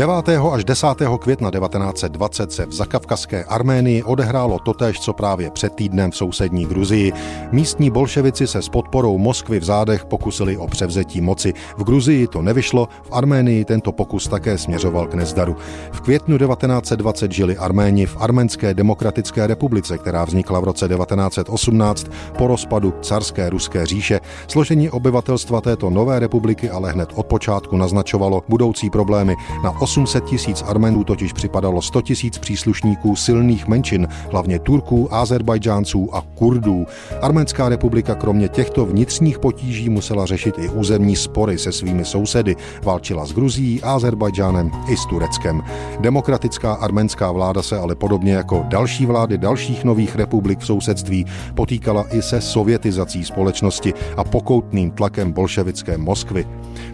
9. až 10. května 1920 se v zakavkazské Arménii odehrálo totéž, co právě před týdnem v sousední Gruzii. Místní bolševici se s podporou Moskvy v zádech pokusili o převzetí moci. V Gruzii to nevyšlo, v Arménii tento pokus také směřoval k nezdaru. V květnu 1920 žili Arméni v Arménské demokratické republice, která vznikla v roce 1918 po rozpadu carské ruské říše. Složení obyvatelstva této nové republiky ale hned od počátku naznačovalo budoucí problémy. Na 800 tisíc Armenů totiž připadalo 100 tisíc příslušníků silných menšin, hlavně Turků, Azerbajdžánců a Kurdů. Arménská republika kromě těchto vnitřních potíží musela řešit i územní spory se svými sousedy. Válčila s Gruzí, Azerbajdžánem i s Tureckem. Demokratická arménská vláda se ale podobně jako další vlády dalších nových republik v sousedství potýkala i se sovětizací společnosti a pokoutným tlakem bolševické Moskvy.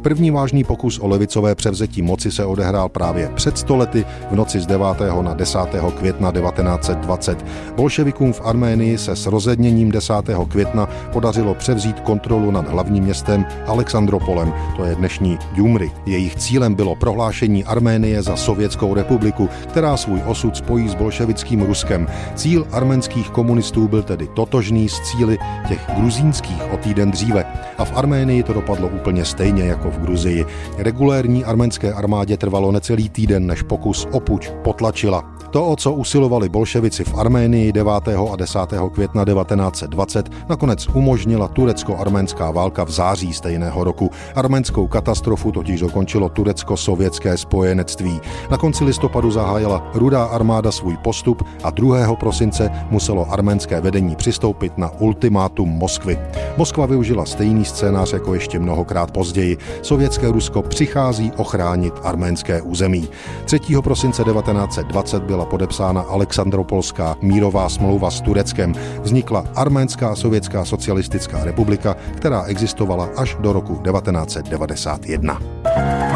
První vážný pokus o levicové převzetí moci se odehrál právě před stolety v noci z 9. na 10. května 1920. Bolševikům v Arménii se s rozedněním 10. května podařilo převzít kontrolu nad hlavním městem Alexandropolem, to je dnešní Djumry. Jejich cílem bylo prohlášení Arménie za sovětskou republiku, která svůj osud spojí s bolševickým Ruskem. Cíl arménských komunistů byl tedy totožný s cíly těch gruzínských o týden dříve. A v Arménii to dopadlo úplně stejně jako v Gruzii. Regulérní arménské armádě trvalo necelý týden, než pokus o puč potlačila. To, o co usilovali bolševici v Arménii 9. a 10. května 1920, nakonec umožnila turecko-arménská válka v září stejného roku. Arménskou katastrofu totiž dokončilo turecko-sovětské spojenectví. Na konci listopadu zahájila rudá armáda svůj postup a 2. prosince muselo arménské vedení přistoupit na ultimátum Moskvy. Moskva využila stejný scénář jako ještě mnohokrát později. Sovětské Rusko přichází ochránit arménské území. 3. prosince 1920 byla podepsána Alexandropolská mírová smlouva s Tureckem. Vznikla Arménská sovětská socialistická republika, která existovala až do roku 1991.